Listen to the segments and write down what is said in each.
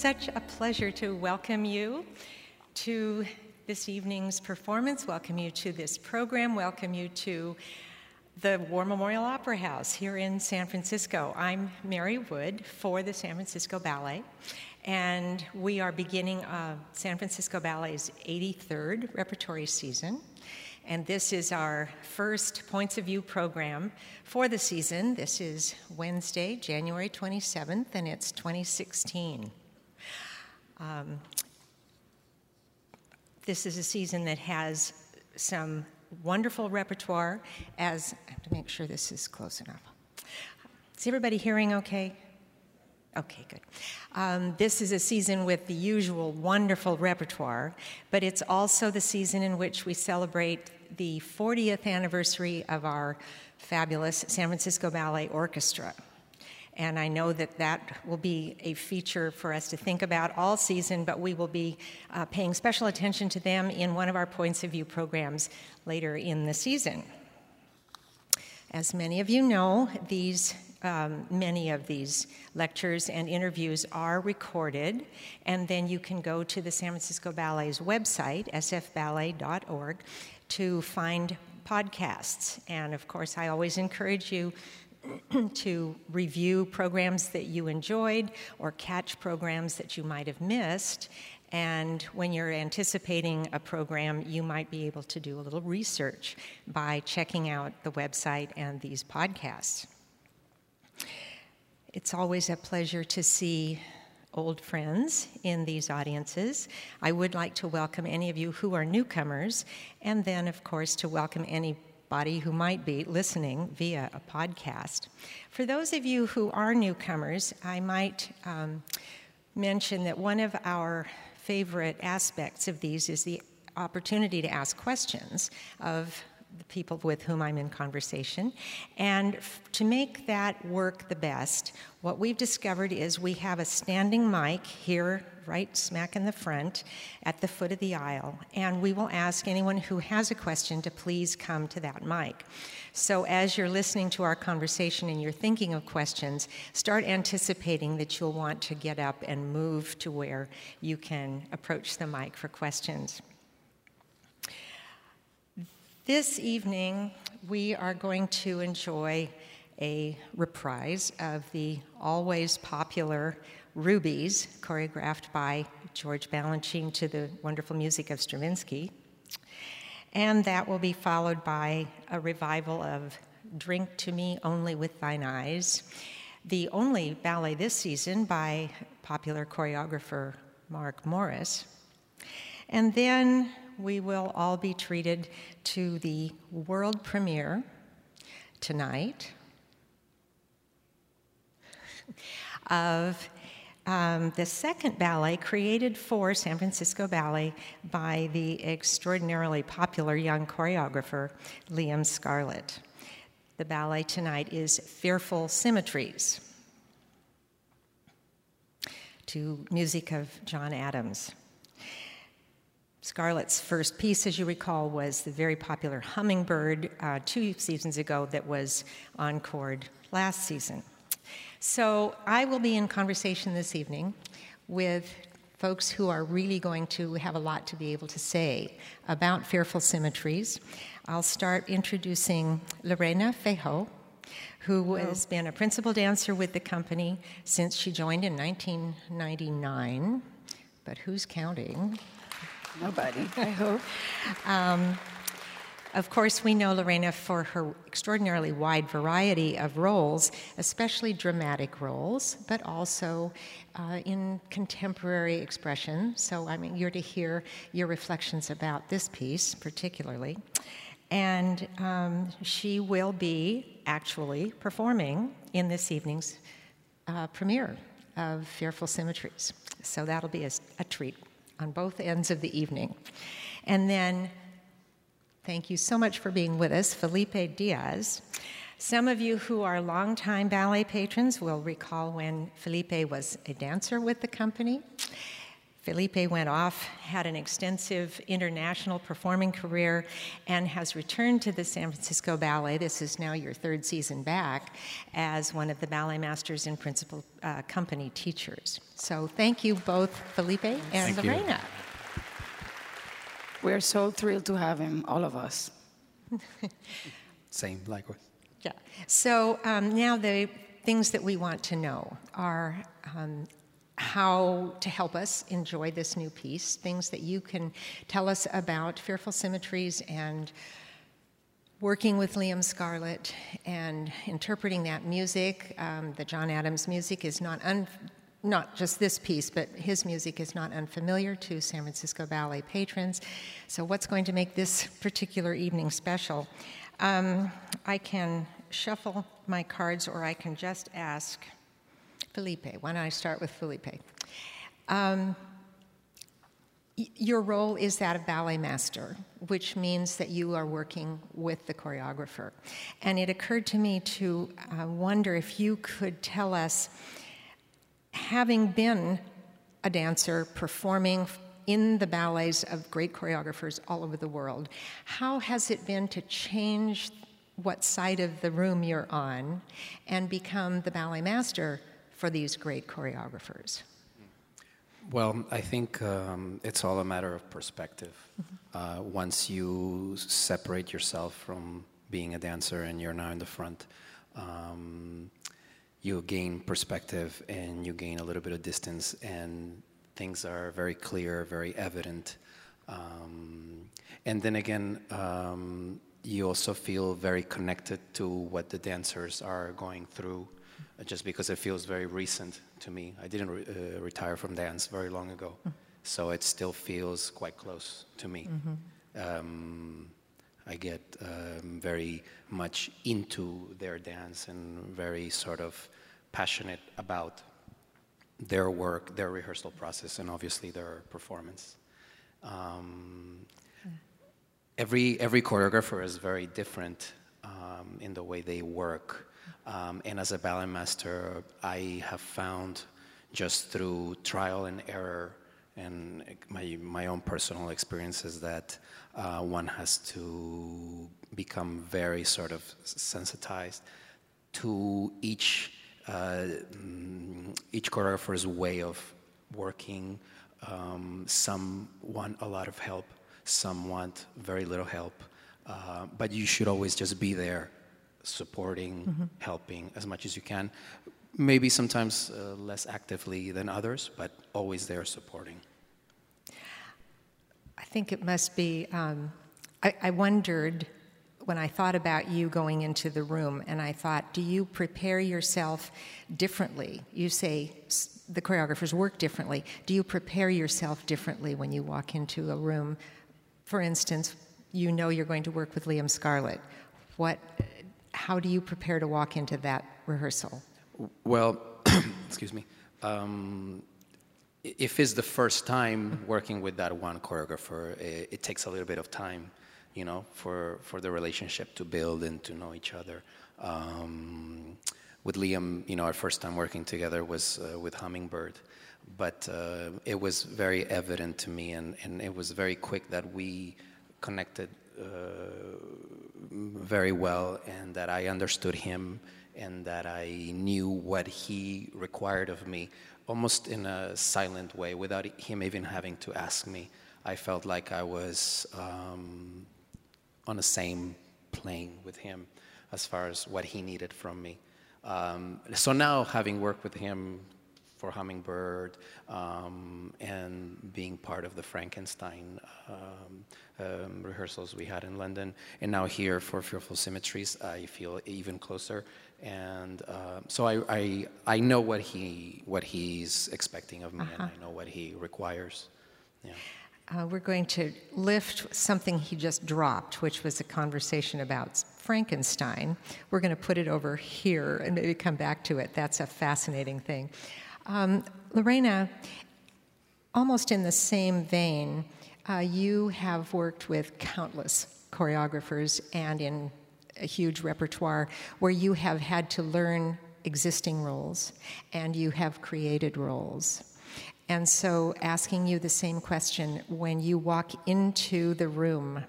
such a pleasure to welcome you to this evening's performance, welcome you to this program, welcome you to the War Memorial Opera House here in San Francisco. I'm Mary Wood for the San Francisco Ballet, and we are beginning uh, San Francisco Ballet's 83rd repertory season. And this is our first Points of View program for the season. This is Wednesday, January 27th, and it's 2016. Um, this is a season that has some wonderful repertoire as I have to make sure this is close enough. Is everybody hearing okay? Okay, good. Um, this is a season with the usual wonderful repertoire, but it's also the season in which we celebrate the 40th anniversary of our fabulous San Francisco Ballet Orchestra. And I know that that will be a feature for us to think about all season, but we will be uh, paying special attention to them in one of our Points of View programs later in the season. As many of you know, these um, many of these lectures and interviews are recorded, and then you can go to the San Francisco Ballet's website, sfballet.org, to find podcasts. And of course, I always encourage you to review programs that you enjoyed or catch programs that you might have missed. And when you're anticipating a program, you might be able to do a little research by checking out the website and these podcasts. It's always a pleasure to see old friends in these audiences. I would like to welcome any of you who are newcomers, and then, of course, to welcome anybody who might be listening via a podcast. For those of you who are newcomers, I might um, mention that one of our favorite aspects of these is the opportunity to ask questions of the people with whom I'm in conversation. And to make that work the best, what we've discovered is we have a standing mic here, right smack in the front, at the foot of the aisle. And we will ask anyone who has a question to please come to that mic. So as you're listening to our conversation and you're thinking of questions, start anticipating that you'll want to get up and move to where you can approach the mic for questions. This evening, we are going to enjoy a reprise of the always popular Rubies, choreographed by George Balanchine to the wonderful music of Stravinsky. And that will be followed by a revival of Drink to Me Only with Thine Eyes, the only ballet this season by popular choreographer Mark Morris. And then we will all be treated to the world premiere tonight of um, the second ballet created for San Francisco Ballet by the extraordinarily popular young choreographer Liam Scarlett. The ballet tonight is Fearful Symmetries to music of John Adams. Scarlett's first piece, as you recall, was the very popular Hummingbird uh, two seasons ago that was encored last season. So I will be in conversation this evening with folks who are really going to have a lot to be able to say about fearful symmetries. I'll start introducing Lorena Feijoo, who has been a principal dancer with the company since she joined in 1999. But who's counting? Nobody, I hope. Um, of course, we know Lorena for her extraordinarily wide variety of roles, especially dramatic roles, but also uh, in contemporary expression. So I mean, you're to hear your reflections about this piece, particularly. And um, she will be actually performing in this evening's uh, premiere of Fearful Symmetries. So that'll be a, a treat on both ends of the evening. And then, thank you so much for being with us, Felipe Diaz. Some of you who are longtime ballet patrons will recall when Felipe was a dancer with the company. Felipe went off, had an extensive international performing career, and has returned to the San Francisco Ballet. This is now your third season back as one of the ballet masters and principal uh, company teachers. So thank you both, Felipe and Thank you. Lorena. We're so thrilled to have him, all of us. Same, likewise. Yeah. So um, now the things that we want to know are um, how to help us enjoy this new piece, things that you can tell us about Fearful Symmetries and working with Liam Scarlett and interpreting that music. Um, the John Adams music is not un- not just this piece, but his music is not unfamiliar to San Francisco Ballet patrons. So, what's going to make this particular evening special? Um, I can shuffle my cards, or I can just ask Felipe. Why don't I start with Felipe? Um, your role is that of ballet master, which means that you are working with the choreographer. And it occurred to me to uh, wonder if you could tell us, having been a dancer performing in the ballets of great choreographers all over the world, how has it been to change what side of the room you're on and become the ballet master for these great choreographers? Well, I think um, it's all a matter of perspective. Uh, once you separate yourself from being a dancer and you're now in the front, um, you gain perspective and you gain a little bit of distance, and things are very clear, very evident. Um, and then again, um, you also feel very connected to what the dancers are going through, just because it feels very recent to me. I didn't re- uh, retire from dance very long ago, so it still feels quite close to me. Um, I get um, very much into their dance and very sort of passionate about their work, their rehearsal process, and obviously their performance. Um, every every choreographer is very different um, in the way they work, um, and as a ballet master, I have found just through trial and error and my my own personal experiences that uh, one has to become very sort of sensitized to each uh, each choreographer's way of working. Um, some want a lot of help, some want very little help, uh, but you should always just be there, supporting, helping as much as you can. Maybe sometimes uh, less actively than others, but always there supporting. I think it must be. Um, I, I wondered when I thought about you going into the room, and I thought, do you prepare yourself differently? You say s- the choreographers work differently. Do you prepare yourself differently when you walk into a room? For instance, you know you're going to work with Liam Scarlett. What? How do you prepare to walk into that rehearsal? Well, excuse me. Um, if it's the first time working with that one choreographer, it, it takes a little bit of time, you know, for, for the relationship to build and to know each other. Um, with Liam, you know, our first time working together was uh, with Hummingbird, but uh, it was very evident to me, and, and it was very quick that we connected very well, and that I understood him, and that I knew what he required of me, almost in a silent way, without him even having to ask me. I felt like I was um, on the same plane with him as far as what he needed from me. Um, so now, having worked with him for Hummingbird um, and being part of the Frankenstein um, um, rehearsals we had in London, and now here for Fearful Symmetries, I feel even closer. And uh, so I, I, I know what he what he's expecting of me, and I know what he requires. Yeah. Uh, we're going to lift something he just dropped, which was a conversation about Frankenstein. We're going to put it over here and maybe come back to it. That's a fascinating thing. Um, Lorena, almost in the same vein, uh, you have worked with countless choreographers and in a huge repertoire where you have had to learn existing roles and you have created roles. And so, asking you the same question when you walk into the room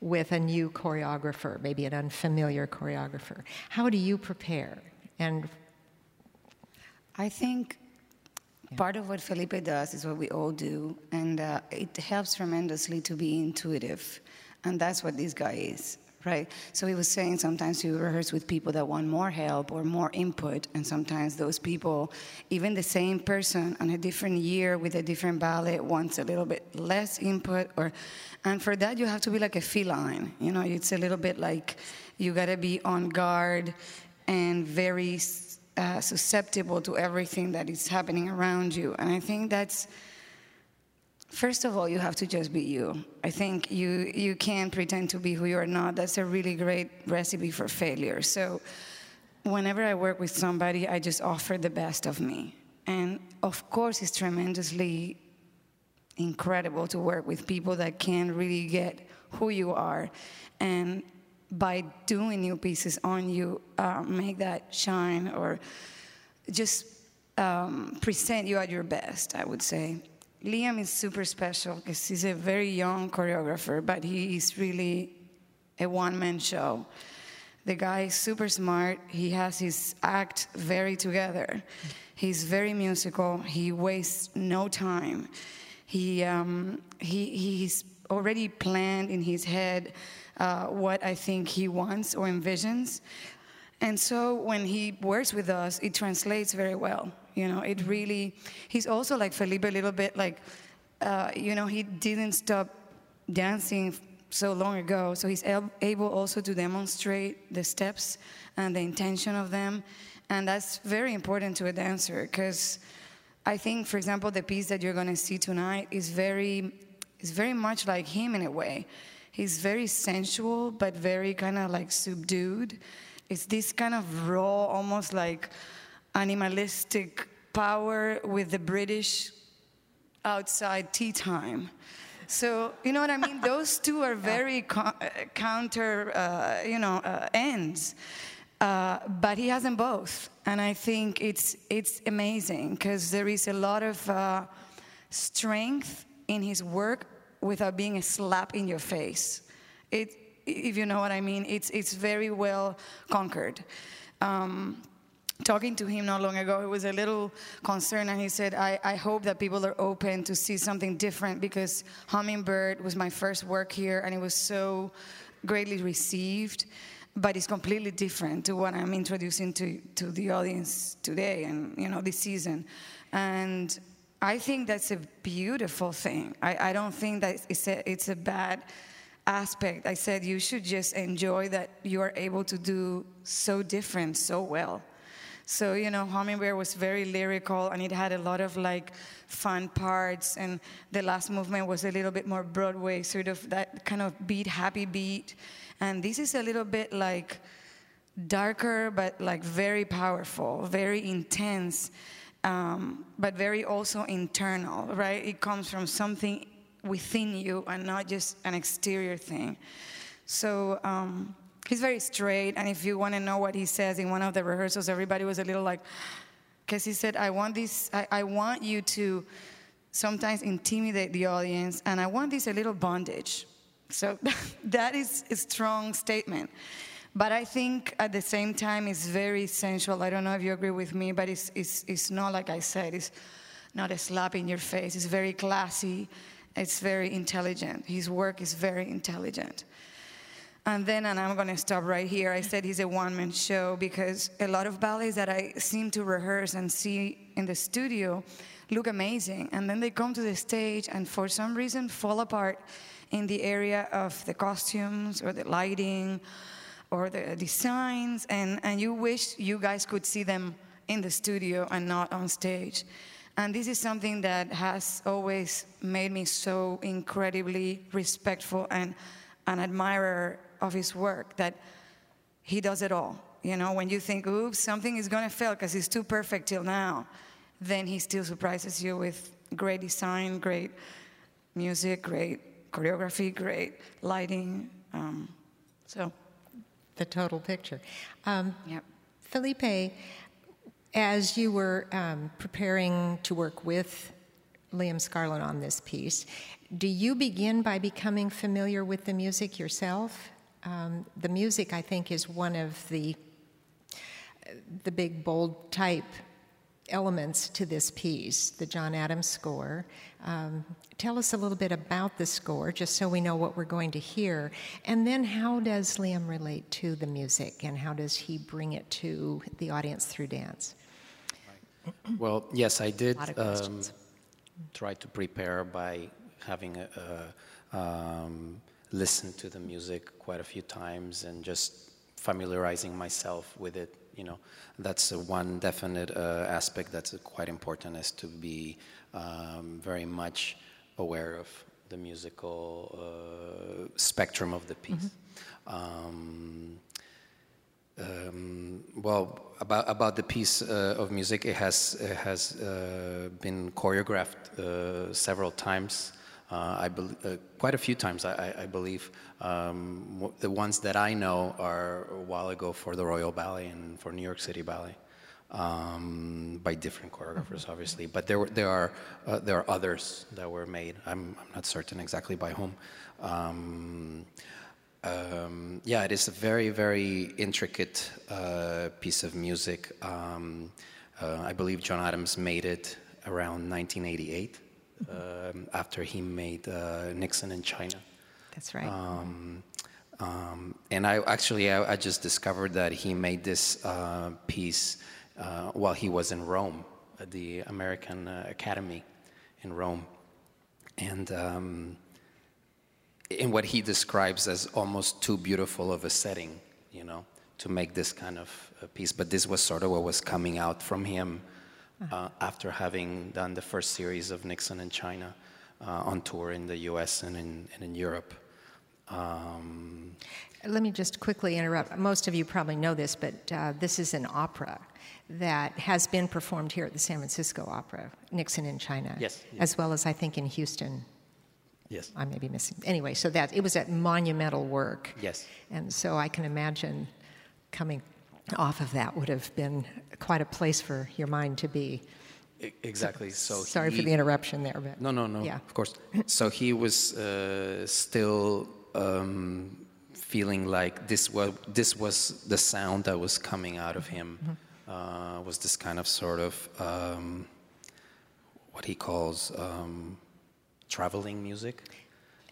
with a new choreographer, maybe an unfamiliar choreographer, how do you prepare? And I think part of what Felipe does is what we all do, and uh, it helps tremendously to be intuitive. And that's what this guy is, right? So he was saying sometimes you rehearse with people that want more help or more input, and sometimes those people, even the same person on a different year with a different ballet, wants a little bit less input. Or, and for that you have to be like a feline. You know, it's a little bit like you got to be on guard and very uh, susceptible to everything that is happening around you. And I think that's, first of all, you have to just be you. I think you, you can't pretend to be who you are not. That's a really great recipe for failure. So whenever I work with somebody, I just offer the best of me. And of course, it's tremendously incredible to work with people that can really get who you are and by doing new pieces on you, uh, make that shine or just um, present you at your best, I would say. Liam is super special because he's a very young choreographer, but he is really a one man show. The guy is super smart. He has his act very together. He's very musical. He wastes no time. He, um, he, he's already planned in his head uh, what I think he wants or envisions. And so when he works with us, it translates very well. You know, it really, he's also like Felipe a little bit like, uh, you know, he didn't stop dancing so long ago. So he's able also to demonstrate the steps and the intention of them. And that's very important to a dancer because I think, for example, the piece that you're going to see tonight is very, is very much like him in a way. He's very sensual, but very kind of like subdued. It's this kind of raw, almost like animalistic power with the British outside tea time. So you know what I mean? Those two are very co- uh, counter, uh, you know, uh, ends. Uh, but he has them both, and I think it's it's amazing because there is a lot of uh, strength in his work, without being a slap in your face. It, if you know what I mean, it's, it's very well conquered. Um, talking to him not long ago, he was a little concerned, and he said, I, I hope that people are open to see something different because Hummingbird was my first work here, and it was so greatly received but it's completely different to what I'm introducing to, to the audience today and you know this season. And I think that's a beautiful thing. I, I don't think that it's a, it's a bad aspect. I said you should just enjoy that you are able to do so different so well. So, you know, Hummingbird was very lyrical and it had a lot of like fun parts. And the last movement was a little bit more Broadway, sort of that kind of beat, happy beat. And this is a little bit like darker, but like very powerful, very intense um, but very also internal, right? It comes from something within you and not just an exterior thing. So um, he's very straight, and if you want to know what he says in one of the rehearsals, everybody was a little like, because he said, "I want this. I, I want you to." sometimes intimidate the audience, and I want this a little bondage. So that is a strong statement. But I think at the same time, it's very sensual. I don't know if you agree with me, but it's, it's, it's not like I said, it's not a slap in your face. It's very classy, it's very intelligent. His work is very intelligent. And then, and I'm to stop right here, I said he's a one man show because a lot of ballets that I seem to rehearse and see in the studio look amazing. And then they come to the stage and for some reason fall apart in the area of the costumes or the lighting or the designs, and, and you wish you guys could see them in the studio and not on stage. And this is something that has always made me so incredibly respectful and an admirer of his work that he does it all. You know, when you think, oops, something is going to fail because it's too perfect till now, then he still surprises you with great design, great music, great choreography, great lighting. Um, so the total picture. Um, yep. Felipe, as you were um, preparing to work with Liam Scarlett on this piece. Do you begin by becoming familiar with the music yourself? Um, the music, I think, is one of the the big bold type elements to this piece, the John Adams score. Um, tell us a little bit about the score, just so we know what we're going to hear. And then, how does Liam relate to the music, and how does he bring it to the audience through dance? Well, yes, I did A lot of um, try to prepare by having a, a, um, listened to the music quite a few times and just familiarizing myself with it. You know, that's one definite uh, aspect that's quite important is to be um, very much aware of the musical uh, spectrum of the piece. Um, um, well, about about the piece uh, of music, it has it has uh, been choreographed uh, several times. Uh, I bel uh, quite a few times, I, I- believe. Um, the ones that I know are a while ago for the Royal Ballet and for New York City Ballet, um, by different choreographers, obviously. But there were, there are uh, there are others that were made. I'm I'm not certain exactly by whom. Um, um, yeah, it is a very, very intricate uh, piece of music. Um, uh, I believe John Adams made it around 1988 um, after he made uh, Nixon in China. That's right. Um, um, and I actually, I, I just discovered that he made this uh, piece uh, while he was in Rome at the American uh, Academy in Rome. And um, in what he describes as almost too beautiful of a setting, you know, to make this kind of a piece. But this was sort of what was coming out from him uh, after having done the first series of Nixon in China uh, on tour in the U.S. and in, and in Europe. Um, Let me just quickly interrupt. Most of you probably know this, but uh, this is an opera that has been performed here at the San Francisco Opera, Nixon in China. Yes, yes. As well as I think in Houston. yes. I may be missing. Anyway, so that it was a monumental work. Yes. And so I can imagine coming off of that would have been quite a place for your mind to be. Exactly. So Sorry he, for the interruption there, but No, no, no. Yeah. Of course. So he was uh, still um, feeling like this was this was the sound that was coming out of him. Uh, was this kind of sort of um, what he calls um, traveling music?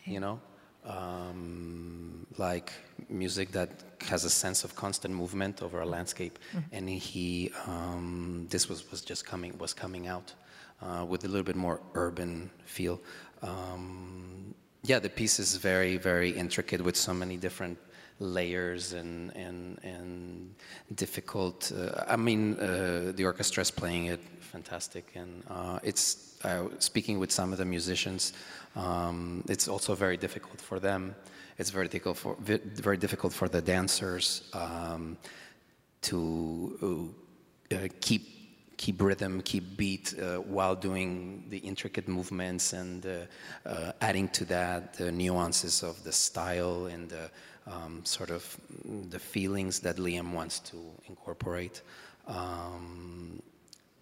You know, um, like music that has a sense of constant movement over a landscape. And he, um, this was, was just coming was coming out uh, with a little bit more urban feel. Um, yeah, the piece is very very intricate with so many different layers and and and difficult. Uh, I mean, uh, the orchestra is playing it fantastic, and uh, it's uh, speaking with some of the musicians. Um, it's also very difficult for them. It's very difficult for very difficult for the dancers um, to uh, keep keep rhythm, keep beat uh, while doing the intricate movements and uh, uh, adding to that the nuances of the style and the um, sort of the feelings that Liam wants to incorporate. Um,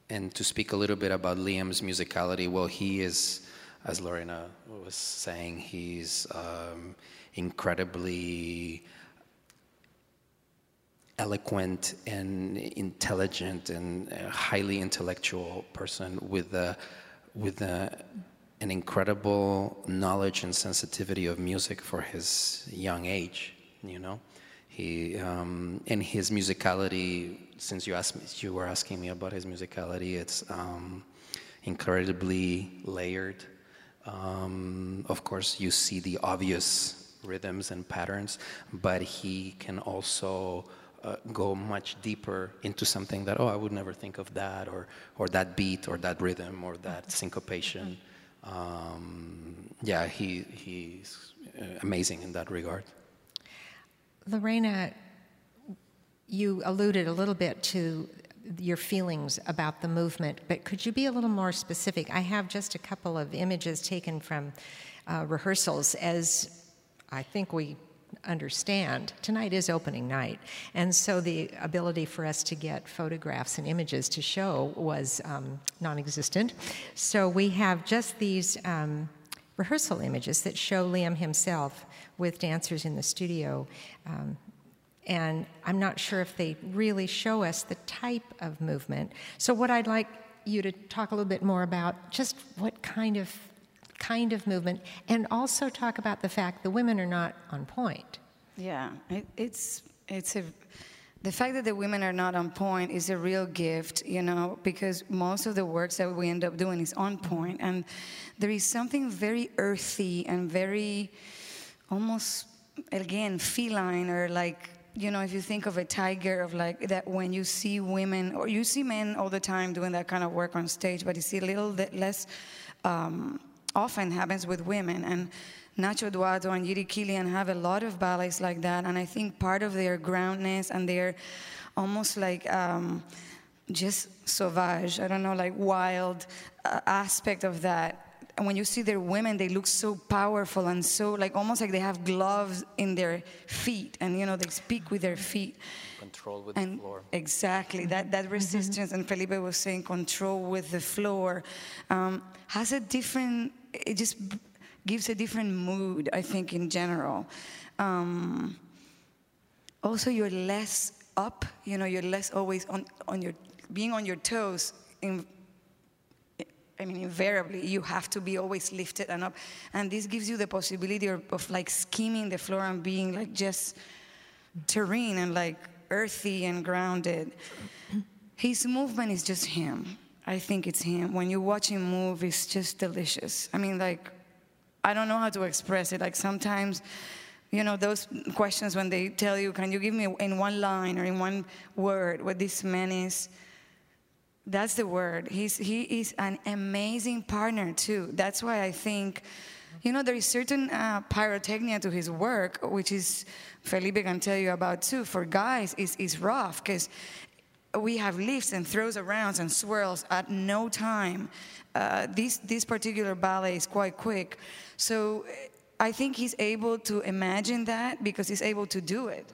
and to speak a little bit about Liam's musicality, well, he is, as Lorena was saying, he's um, incredibly eloquent and intelligent and highly intellectual person with a, with a, an incredible knowledge and sensitivity of music for his young age. You know, he um, and his musicality. Since you asked me, you were asking me about his musicality. It's um, incredibly layered. Um, of course, you see the obvious rhythms and patterns, but he can also uh, go much deeper into something that oh I would never think of that or or that beat or that rhythm or that syncopation. Um, yeah, he he's uh, amazing in that regard. Lorena, you alluded a little bit to your feelings about the movement, but could you be a little more specific? I have just a couple of images taken from uh, rehearsals as I think we understand, tonight is opening night. And so the ability for us to get photographs and images to show was um, non existent. So we have just these um, rehearsal images that show Liam himself with dancers in the studio. Um, and I'm not sure if they really show us the type of movement. So, what I'd like you to talk a little bit more about just what kind of kind of movement, and also talk about the fact the women are not on point. Yeah, it, it's it's a the fact that the women are not on point is a real gift, you know, because most of the works that we end up doing is on point, and there is something very earthy and very almost again feline or like you know if you think of a tiger of like that when you see women or you see men all the time doing that kind of work on stage but you see a little bit less um, often happens with women. And Nacho Duato and Jiri Kylian have a lot of ballets like that. And I think part of their groundness and their almost like um, just sauvage, I don't know, like wild uh, aspect of that. And when you see their women, they look so powerful and so like almost like they have gloves in their feet, and you know they speak with their feet. Control with and the floor. Exactly that that resistance, and Felipe was saying control with the floor, um, has a different it just gives a different mood, I think, in general. Um, also, you're less up, you know, you're less always on, on your, being on your toes. In, I mean, invariably, you have to be always lifted and up. And this gives you the possibility of, of like skimming the floor and being like just terrain and like earthy and grounded. His movement is just him. I think it's him. When you watch him move, it's just delicious. I mean, like, I don't know how to express it. Like, sometimes, you know, those questions when they tell you, can you give me in one line or in one word what this man is? That's the word. He's, he is an amazing partner, too. That's why I think, you know, there is certain uh, pyrotechnia to his work, which is, Felipe can tell you about, too. For guys, is is rough because we have lifts and throws arounds and swirls at no time. Uh, this, this particular ballet is quite quick. So I think he's able to imagine that because he's able to do it.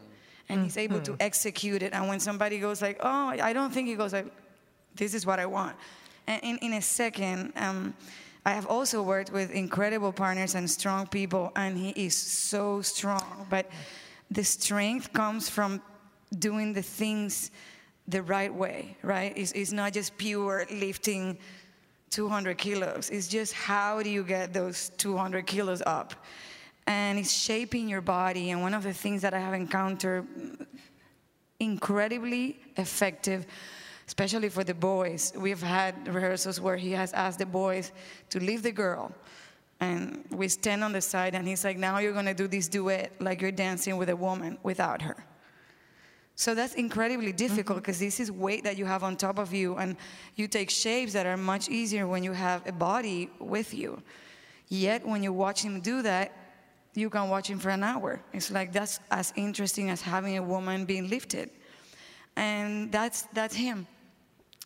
And he's able to execute it. And when somebody goes like, oh, I don't think he goes like, this is what I want. And in, in a second, um, I have also worked with incredible partners and strong people, and he is so strong. But the strength comes from doing the things the right way, right? It's, it's not just pure lifting 200 kilos. It's just how do you get those 200 kilos up? And it's shaping your body. And one of the things that I have encountered mm, incredibly effective, especially for the boys. We've had rehearsals where he has asked the boys to leave the girl. And we stand on the side, and he's like, Now you're gonna do this duet like you're dancing with a woman without her. So that's incredibly difficult because mm-hmm. this is weight that you have on top of you, and you take shapes that are much easier when you have a body with you. Yet, when you watch him do that, you can watch him for an hour. It's like that's as interesting as having a woman being lifted. And that's, that's him.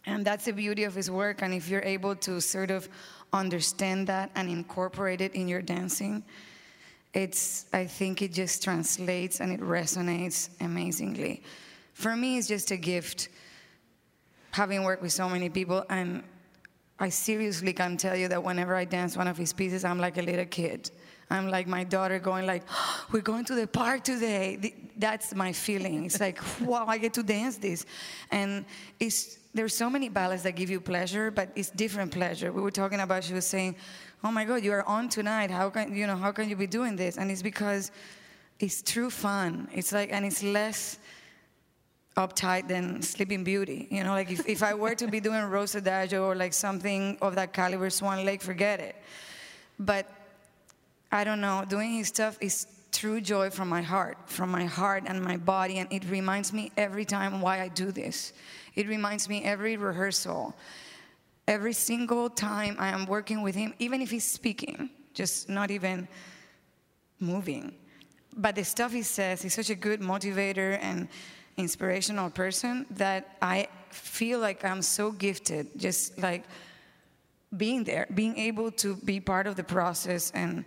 And that's the beauty of his work. And if you're able to sort of understand that and incorporate it in your dancing, it's i think it just translates and it resonates amazingly. For me it's just a gift having worked with so many people and i seriously can tell you that whenever i dance one of his pieces i'm like a little kid. I'm like my daughter going like oh, we're going to the park today. That's my feeling. It's like wow i get to dance this. And it's there's so many ballets that give you pleasure but it's different pleasure we were talking about she was saying oh my God, you are on tonight. How can, you know, how can you be doing this? And it's because it's true fun. It's like, and it's less uptight than Sleeping Beauty. You know, like if, if I were to be doing Rosa Adagio or like something of that caliber, Swan Lake, forget it. But I don't know, doing his stuff is true joy from my heart, from my heart and my body, and it reminds me every time why I do this. It reminds me every rehearsal every single time I am working with him, even if he's speaking, just not even moving. But the stuff he says, he's such a good motivator and inspirational person that I feel like I'm so gifted, just like being there, being able to be part of the process and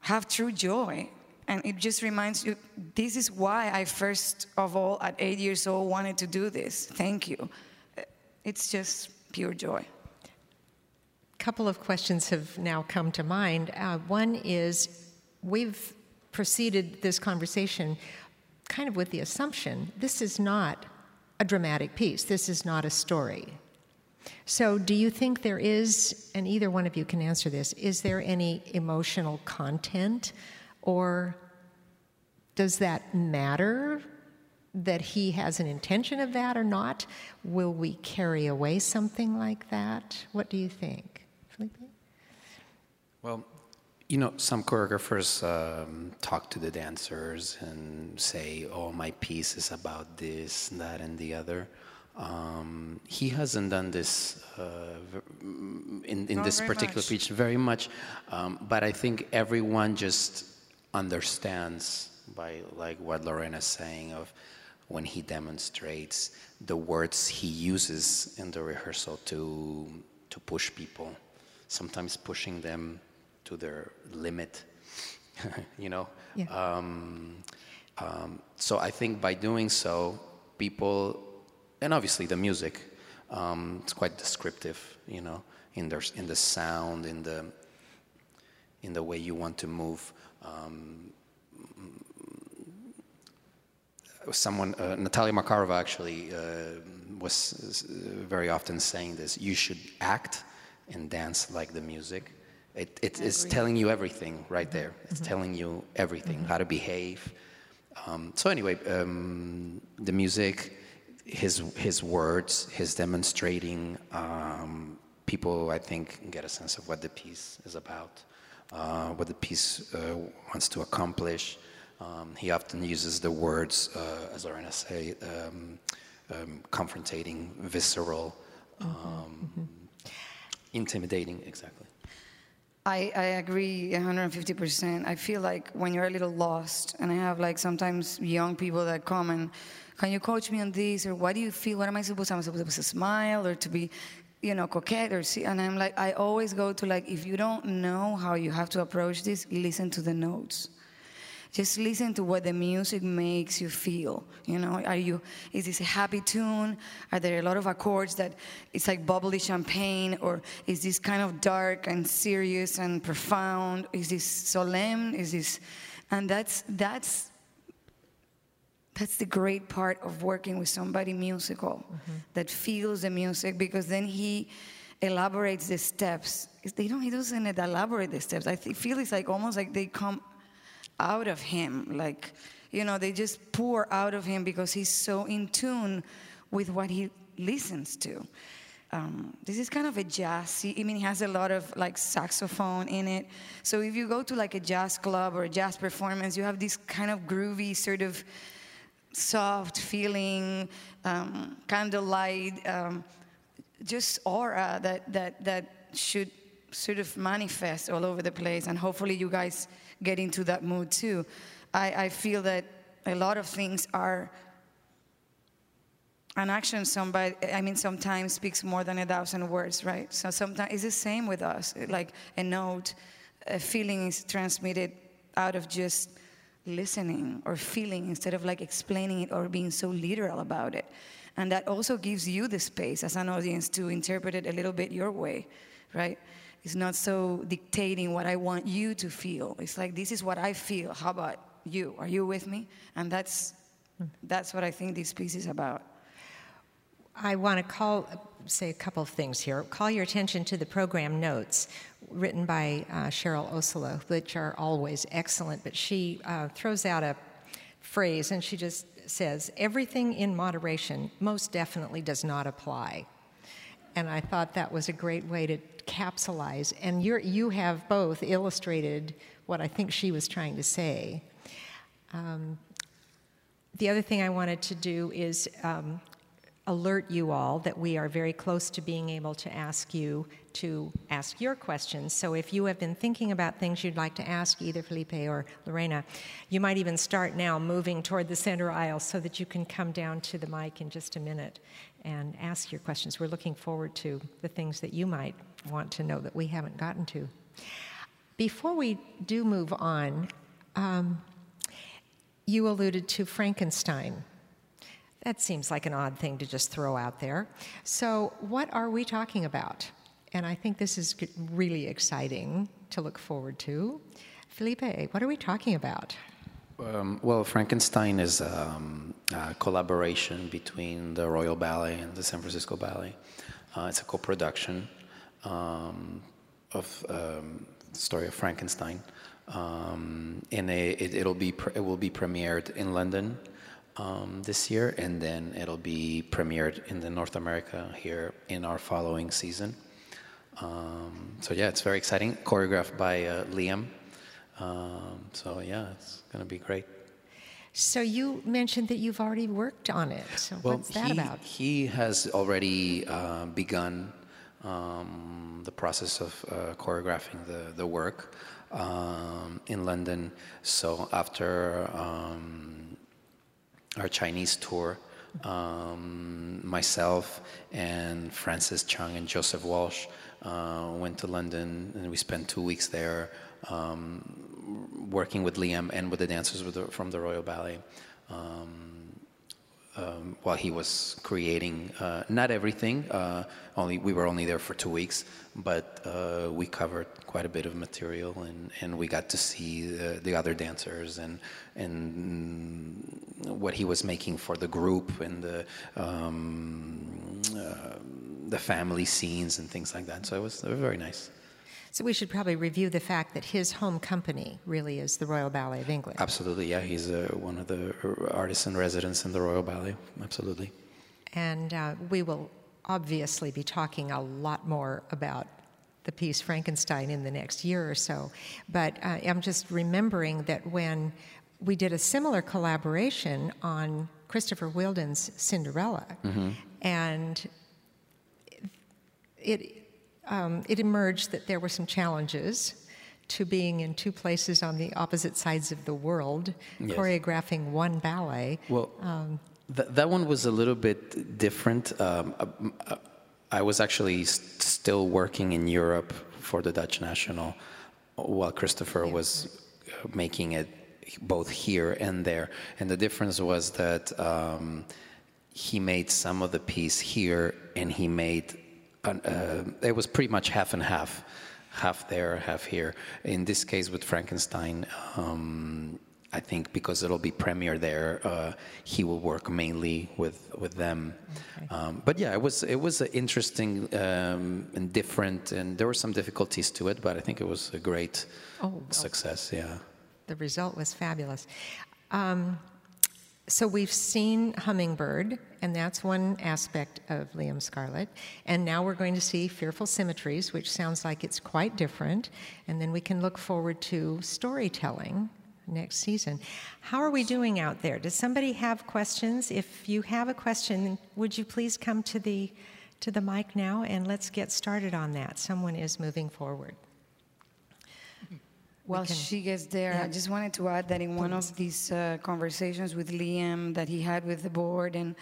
have true joy And it just reminds you this is why I first of all, at eight years old, wanted to do this. Thank you. It's just pure joy. A couple of questions have now come to mind. Uh, one is we've proceeded this conversation kind of with the assumption this is not a dramatic piece, this is not a story. So, do you think there is, and either one of you can answer this, is there any emotional content, or does that matter that he has an intention of that or not? Will we carry away something like that? What do you think, Felipe? Well, you know, some choreographers um, talk to the dancers and say, "Oh, my piece is about this, that, and the other." Um, he hasn't done this uh, in, in this particular much. speech very much, um, but I think everyone just understands by like what Lorena Lorena's saying of when he demonstrates the words he uses in the rehearsal to to push people, sometimes pushing them to their limit, you know. Yeah. Um, um, so I think by doing so, people and obviously the music. Um, it's quite descriptive, you know, in the in the sound, in the in the way you want to move. Um, someone, uh, Natalia Makarova, actually uh, was very often saying this: you should act and dance like the music. It, it is telling you everything right there. It's mm-hmm. telling you everything, mm-hmm. how to behave. Um, so anyway, um, the music his his words, his demonstrating, um, people I think get a sense of what the piece is about, uh, what the piece uh, wants to accomplish. Um, he often uses the words, uh, as Lorena say, um, um confrontating, visceral, mm-hmm. mm-hmm. intimidating. Exactly. I, I agree 150%. I feel like when you're a little lost, and I have like sometimes young people that come and can you coach me on this? Or what do you feel? What am I supposed to, am I supposed to smile or to be, you know, coquette or see? And I'm like, I always go to like, if you don't know how you have to approach this, listen to the notes. Just listen to what the music makes you feel. You know, are you, is this a happy tune? Are there a lot of accords that it's like bubbly champagne? Or is this kind of dark and serious and profound? Is this solemn? Is this, and that's, that's that's the great part of working with somebody musical mm-hmm. that feels the music because then he elaborates the steps. They don't, he doesn't elaborate the steps. I feel it's like almost like they come out of him. Like, you know, they just pour out of him because he's so in tune with what he listens to. Um, this is kind of a jazz. I mean, it has a lot of like saxophone in it. So if you go to like a jazz club or a jazz performance, you have this kind of groovy sort of soft feeling, um, candlelight, um, just aura that, that, that should sort of manifest all over the place. And hopefully, you guys get into that mood too. I, I feel that a lot of things are an action somebody i mean sometimes speaks more than a thousand words right so sometimes it's the same with us like a note a feeling is transmitted out of just listening or feeling instead of like explaining it or being so literal about it. And that also gives you the space as an audience to interpret it a little bit your way, right? It's not so dictating what I want you to feel. It's like this is what I feel. How about you? Are you with me? And that's hmm. that's what I think this piece is about. I want to call, say a couple of things here. Call your attention to the program notes written by uh, Cheryl Ossola, which are always excellent, but she uh, throws out a phrase and she just says, Everything in moderation most definitely does not apply. And I thought that was a great way to capsulize. And you you have both illustrated what I think she was trying to say. Um, the other thing I wanted to do is um, alert you all that we are very close to being able to ask you to ask your questions. So if you have been thinking about things you'd like to ask either Felipe or Lorena, you might even start now moving toward the center aisle so that you can come down to the mic in just a minute and ask your questions. We're looking forward to the things that you might want to know that we haven't gotten to. Before we do move on, um, you alluded to Frankenstein. That seems like an odd thing to just throw out there. So, what are we talking about? And I think this is really exciting to look forward to. Felipe, what are we talking about? Um, well, Frankenstein is um, a collaboration between the Royal Ballet and the San Francisco Ballet. Uh, it's a co-production um, of um, the story of Frankenstein, um, and it, will be it will be premiered in London um, this year, and then it'll be premiered in the North America here in our following season. so yeah, it's very exciting. Choreographed by uh, Liam um, so yeah, it's going to be great. So you mentioned that you've already worked on it. So well, what's that he, about? He has already uh, begun um, the process of uh, choreographing the, the work um, in London. So after um, our Chinese tour, um, myself and Francis Chung and Joseph Walsh uh, went to London and we spent two weeks there um, working with Liam and with the dancers with the, from the Royal Ballet. Um, um, while he was creating uh, not everything. Uh, only we were only there for two weeks, but uh, we covered quite a bit of material, and, and we got to see the, the other dancers and and what he was making for the group and the um, uh, the family scenes and things like that. So it was, it was very nice. So we should probably review the fact that his home company really is the Royal Ballet of England. Absolutely, yeah. He's uh, one of the artists in residence in the Royal Ballet. Absolutely. And uh, we will obviously be talking a lot more about the piece Frankenstein in the next year or so. But uh, I'm just remembering that when we did a similar collaboration on Christopher Wheeldon's Cinderella, mm-hmm. and it um, it emerged that there were some challenges to being in two places on the opposite sides of the world, yes. choreographing one ballet. Well, um, th- that one was a little bit different. Um, uh, uh, I was actually st- still working in Europe for the Dutch National while Christopher yeah. was uh, making it both here and there. And the difference was that um, he made some of the piece here and he made uh, it was pretty much half and half, half there, half here. In this case, with Frankenstein, um, I think because it'll be premiere there, uh, he will work mainly with with them. Okay. Um, but yeah, it was it was interesting um, and different, and there were some difficulties to it, but I think it was a great oh, success. Yeah, the result was fabulous. Um, so we've seen Hummingbird, and that's one aspect of Liam Scarlett. And now we're going to see Fearful Symmetries, which sounds like it's quite different. And then we can look forward to storytelling next season. How are we doing out there? Does somebody have questions? If you have a question, would you please come to the to the mic now and let's get started on that. Someone is moving forward. While can, she gets there, yeah. I just wanted to add that in one of these uh, conversations with Liam that he had with the board and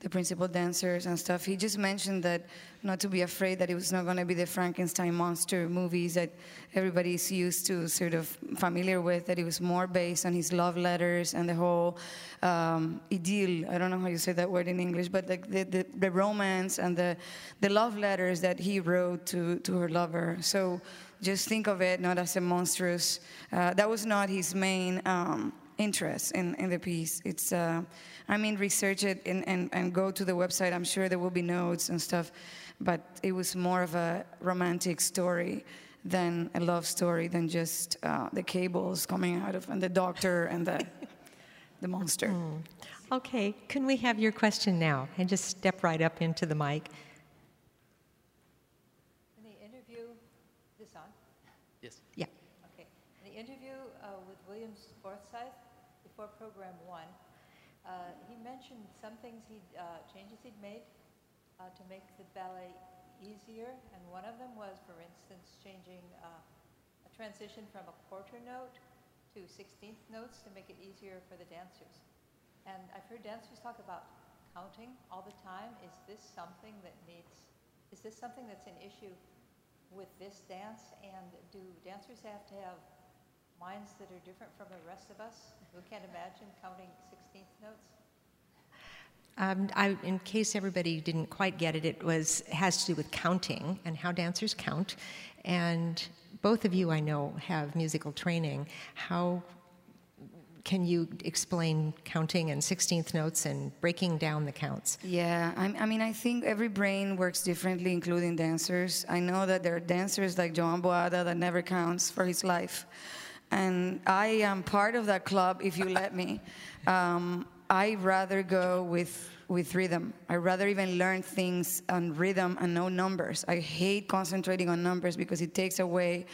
the principal dancers and stuff, he just mentioned that not to be afraid that it was not going to be the Frankenstein monster movies that everybody's used to, sort of familiar with, that it was more based on his love letters and the whole um, idyll. I don't know how you say that word in English, but the, the, the, the romance and the, the love letters that he wrote to, to her lover. So just think of it not as a monstrous, uh, that was not his main um, interest in, in the piece. It's, uh, I mean, research it and, and, and go to the website. I'm sure there will be notes and stuff, but it was more of a romantic story than a love story than just uh, the cables coming out of and the doctor and the, the monster. Mm. Okay, can we have your question now? And just step right up into the mic. For program one, uh, he mentioned some things he uh, changes he'd made uh, to make the ballet easier, and one of them was, for instance, changing uh, a transition from a quarter note to 16th notes to make it easier for the dancers. And I've heard dancers talk about counting all the time. Is this something that needs, is this something that's an issue with this dance? And do dancers have to have minds that are different from the rest of us who can't imagine counting 16th notes? Um, I, in case everybody didn't quite get it, it was has to do with counting and how dancers count. And both of you, I know, have musical training. How can you explain counting and 16th notes and breaking down the counts? Yeah, I, I, mean, I think every brain works differently, including dancers. I know that there are dancers like Joan Boada that never counts for his life. And I am part of that club, if you let me. Um, I rather go with with rhythm. I rather even learn things on rhythm and no numbers. I hate concentrating on numbers because it takes away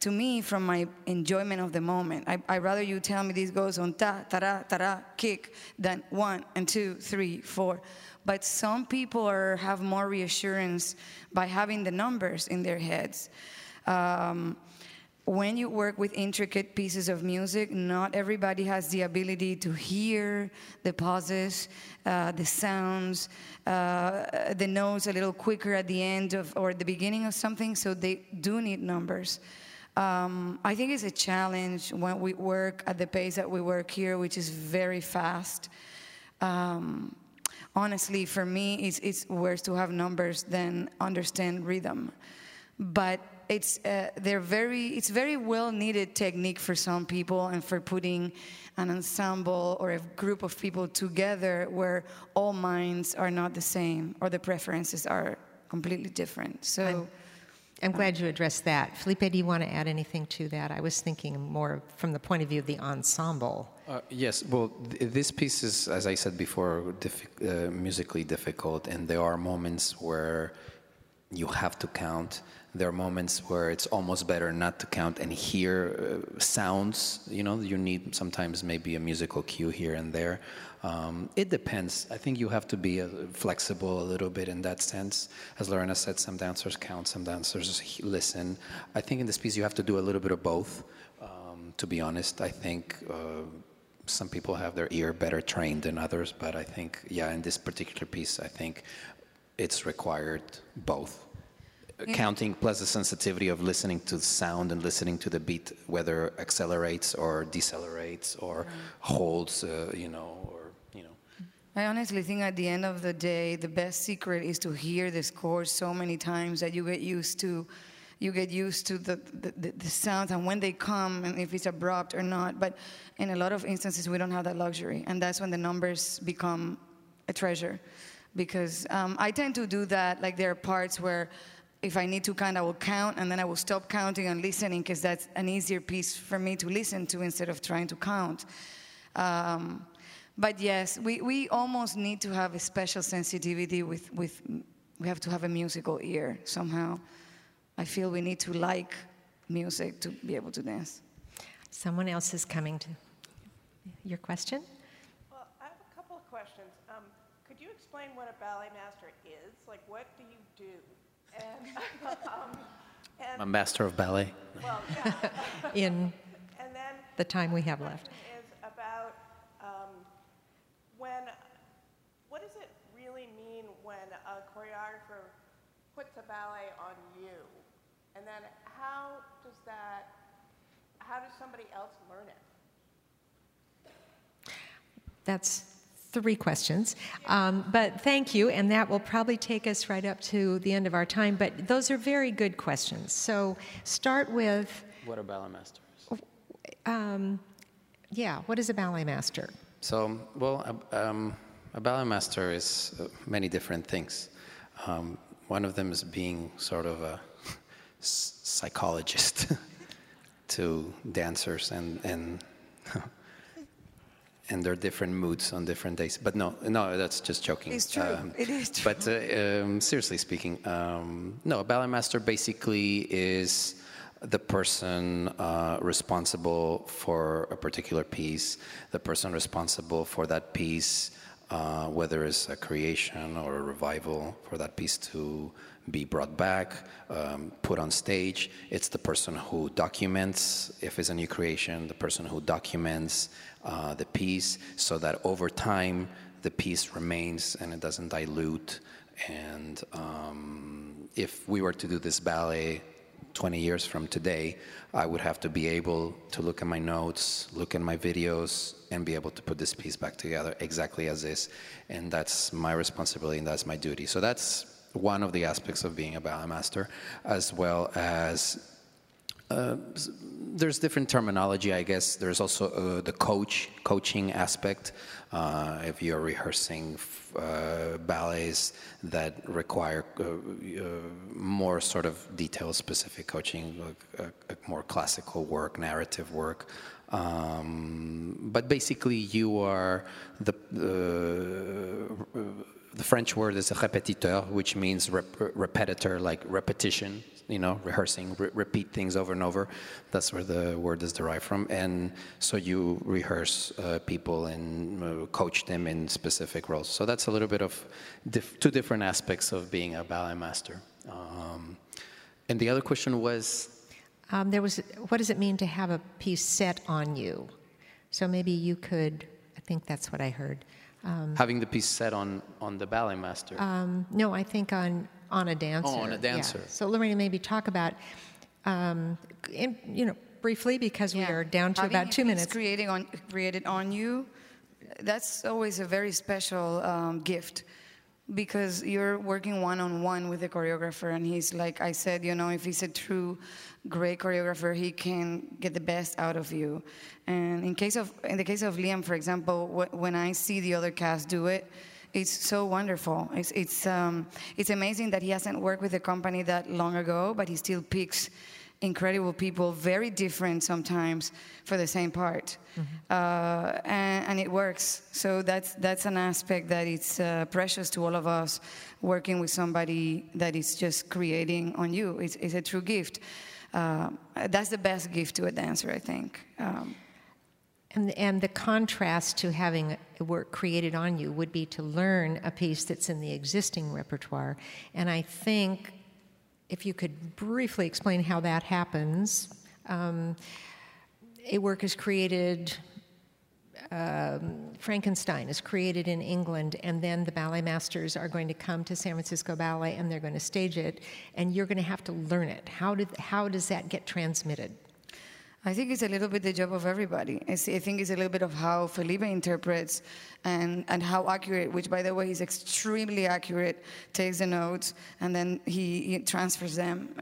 to me from my enjoyment of the moment. I, I rather you tell me this goes on ta, ta, ta, ra, kick than one and two, three, four. But some people are, have more reassurance by having the numbers in their heads. Um, when you work with intricate pieces of music, not everybody has the ability to hear the pauses, uh, the sounds, uh, the notes a little quicker at the end of or the beginning of something. So they do need numbers. Um, I think it's a challenge when we work at the pace that we work here, which is very fast. Um, honestly, for me, it's, it's worse to have numbers than understand rhythm. But it's uh, they're very it's very well needed technique for some people and for putting an ensemble or a group of people together where all minds are not the same or the preferences are completely different. So I'm, I'm glad you addressed that. Felipe do you want to add anything to that? I was thinking more from the point of view of the ensemble. Uh, yes, well, th- this piece is, as I said before, diffi- uh, musically difficult, and there are moments where you have to count there are moments where it's almost better not to count and hear uh, sounds. You know, you need sometimes maybe a musical cue here and there. Um, it depends. I think you have to be uh, flexible a little bit in that sense. As Lorena said, some dancers count, some dancers listen. I think in this piece you have to do a little bit of both. Um, to be honest, I think. Uh, some people have their ear better trained than others, but I think, yeah, in this particular piece, I think it's required both counting plus the sensitivity of listening to the sound and listening to the beat, whether accelerates or decelerates or holds, uh, you know, or you know. I honestly think at the end of the day, the best secret is to hear the score so many times that you get used to. You get used to the, the, the sounds and when they come and if it's abrupt or not. But in a lot of instances, we don't have that luxury. And that's when the numbers become a treasure. Because um, I tend to do that, like there are parts where if I need to count, I will count, and then I will stop counting and listening because that's an easier piece for me to listen to instead of trying to count. Um, but yes, we, we almost need to have a special sensitivity with, with, we have to have a musical ear somehow. I feel we need to like music to be able to dance. Someone else is coming to your question? Well, I have a couple of questions. Um, could you explain what a ballet master is? Like, what do you do? And, um, and, a master of ballet. Well, yeah. In and then the time we have left. Is about um, when. What does it really mean when a choreographer puts a ballet on you, and then how does that? How does somebody else learn it? That's three questions. Um, but thank you, and that will probably take us right up to the end of our time. But those are very good questions. So start with. What are ballet masters? Um, yeah, what is a ballet master? So, well, a, um, a ballet master is uh, many different things. Um, one of them is being sort of a psychologist to dancers and, and and there are different moods on different days. But no, no, that's just joking. It's true. Um, it is true. But uh, um, seriously speaking, um, no, a ballet master basically is the person uh, responsible for a particular piece, the person responsible for that piece, uh, whether it's a creation or a revival, for that piece to be brought back, um, put on stage. It's the person who documents, if it's a new creation, the person who documents uh, the piece so that over time the piece remains and it doesn't dilute. And um, if we were to do this ballet 20 years from today, I would have to be able to look at my notes, look at my videos, and be able to put this piece back together exactly as is. And that's my responsibility and that's my duty. So that's one of the aspects of being a ballet master, as well as uh, there's different terminology, I guess. There's also uh, the coach, coaching aspect. Uh, if you're rehearsing uh, ballets that require uh, more sort of detailed, specific coaching, like, more classical work, narrative work. Um, but basically, you are the the French word is a répétiteur, which means rep repetitor, like repetition you know, rehearsing, re repeat things over and over. That's where the word is derived from. And so you rehearse uh, people and uh, coach them in specific roles. So that's a little bit of two different aspects of being a ballet master. Um, and the other question was? Um, there was, what does it mean to have a piece set on you? So maybe you could, I think that's what I heard. Um, Having the piece set on, on the ballet master? Um, no, I think on on a dancer. Oh, on a dancer. Yeah. So Lorena, maybe talk about, um, in, you know, briefly because yeah. we are down to Having about two minutes. Creating on, created on you, that's always a very special um, gift because you're working one on one with the choreographer, and he's like I said, you know, if he's a true great choreographer, he can get the best out of you. And in case of in the case of Liam, for example, wh- when I see the other cast do it it's so wonderful. It's, it's, um, it's amazing that he hasn't worked with a company that long ago, but he still picks incredible people, very different sometimes for the same part, mm-hmm. uh, and, and, it works. So that's that's an aspect that it's uh, precious to all of us. Working with somebody that is just creating on you, it's, it's a true gift. Uh, that's the best gift to a dancer, I think. Um, and, and the contrast to having a work created on you would be to learn a piece that's in the existing repertoire. And I think if you could briefly explain how that happens, um, a work is created, um, Frankenstein is created in England, and then the ballet masters are going to come to San Francisco Ballet and they're going to stage it, and you're going to have to learn it. How, did, how does that get transmitted? I think it's a little bit the job of everybody. I think it's a little bit of how Felipe interprets and, and how accurate, which by the way is extremely accurate, takes the notes and then he, he transfers them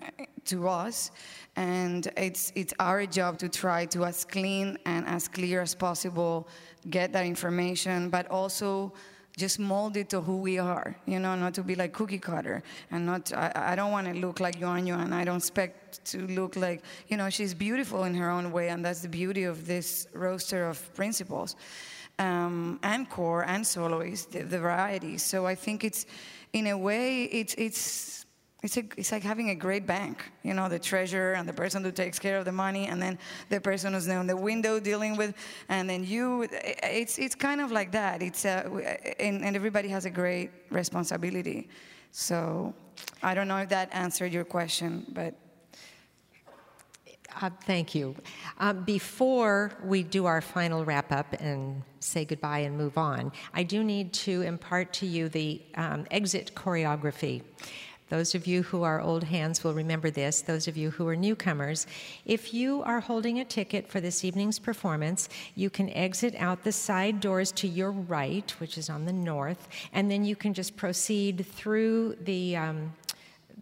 to us. And it's, it's our job to try to, as clean and as clear as possible, get that information, but also just mold it to who we are, you know, not to be like cookie cutter and not, I, I don't want to look like Yuan Yuan. I don't expect to look like, you know, she's beautiful in her own way, and that's the beauty of this roster of principals. Um, and core and soloists, the, the variety. So I think it's, in a way, it's, it's it's, a, it's like having a great bank, you know, the treasurer and the person who takes care of the money, and then the person who's in the window dealing with, and then you. It's, it's kind of like that. It's, uh, and, and everybody has a great responsibility. So I don't know if that answered your question, but. Uh, thank you. Um, before we do our final wrap up and say goodbye and move on, I do need to impart to you the um, exit choreography. Those of you who are old hands will remember this. Those of you who are newcomers, if you are holding a ticket for this evening's performance, you can exit out the side doors to your right, which is on the north, and then you can just proceed through the um,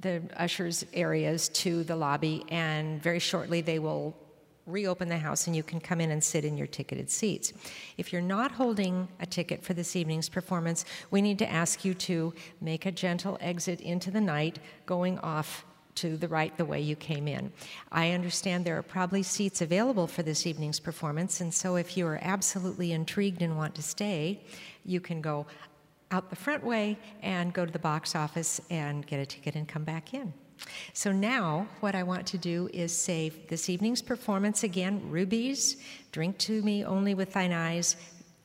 the ushers areas to the lobby, and very shortly they will reopen the house and you can come in and sit in your ticketed seats. If you're not holding a ticket for this evening's performance, we need to ask you to make a gentle exit into the night, going off to the right the way you came in. I understand there are probably seats available for this evening's performance, and so if you are absolutely intrigued and want to stay, you can go out the front way and go to the box office and get a ticket and come back in. So now, what I want to do is say this evening's performance again Rubies, Drink to Me Only with Thine Eyes,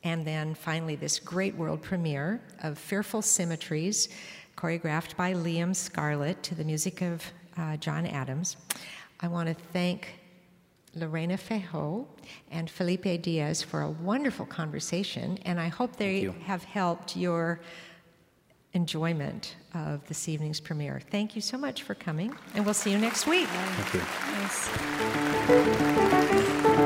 and then finally this great world premiere of Fearful Symmetries, choreographed by Liam Scarlett to the music of uh, John Adams. I want to thank Lorena Feijoo and Felipe Diaz for a wonderful conversation, and I hope they have helped your enjoyment of this evening's premiere. Thank you so much for coming, and we'll see you next week. Thank you. Yes.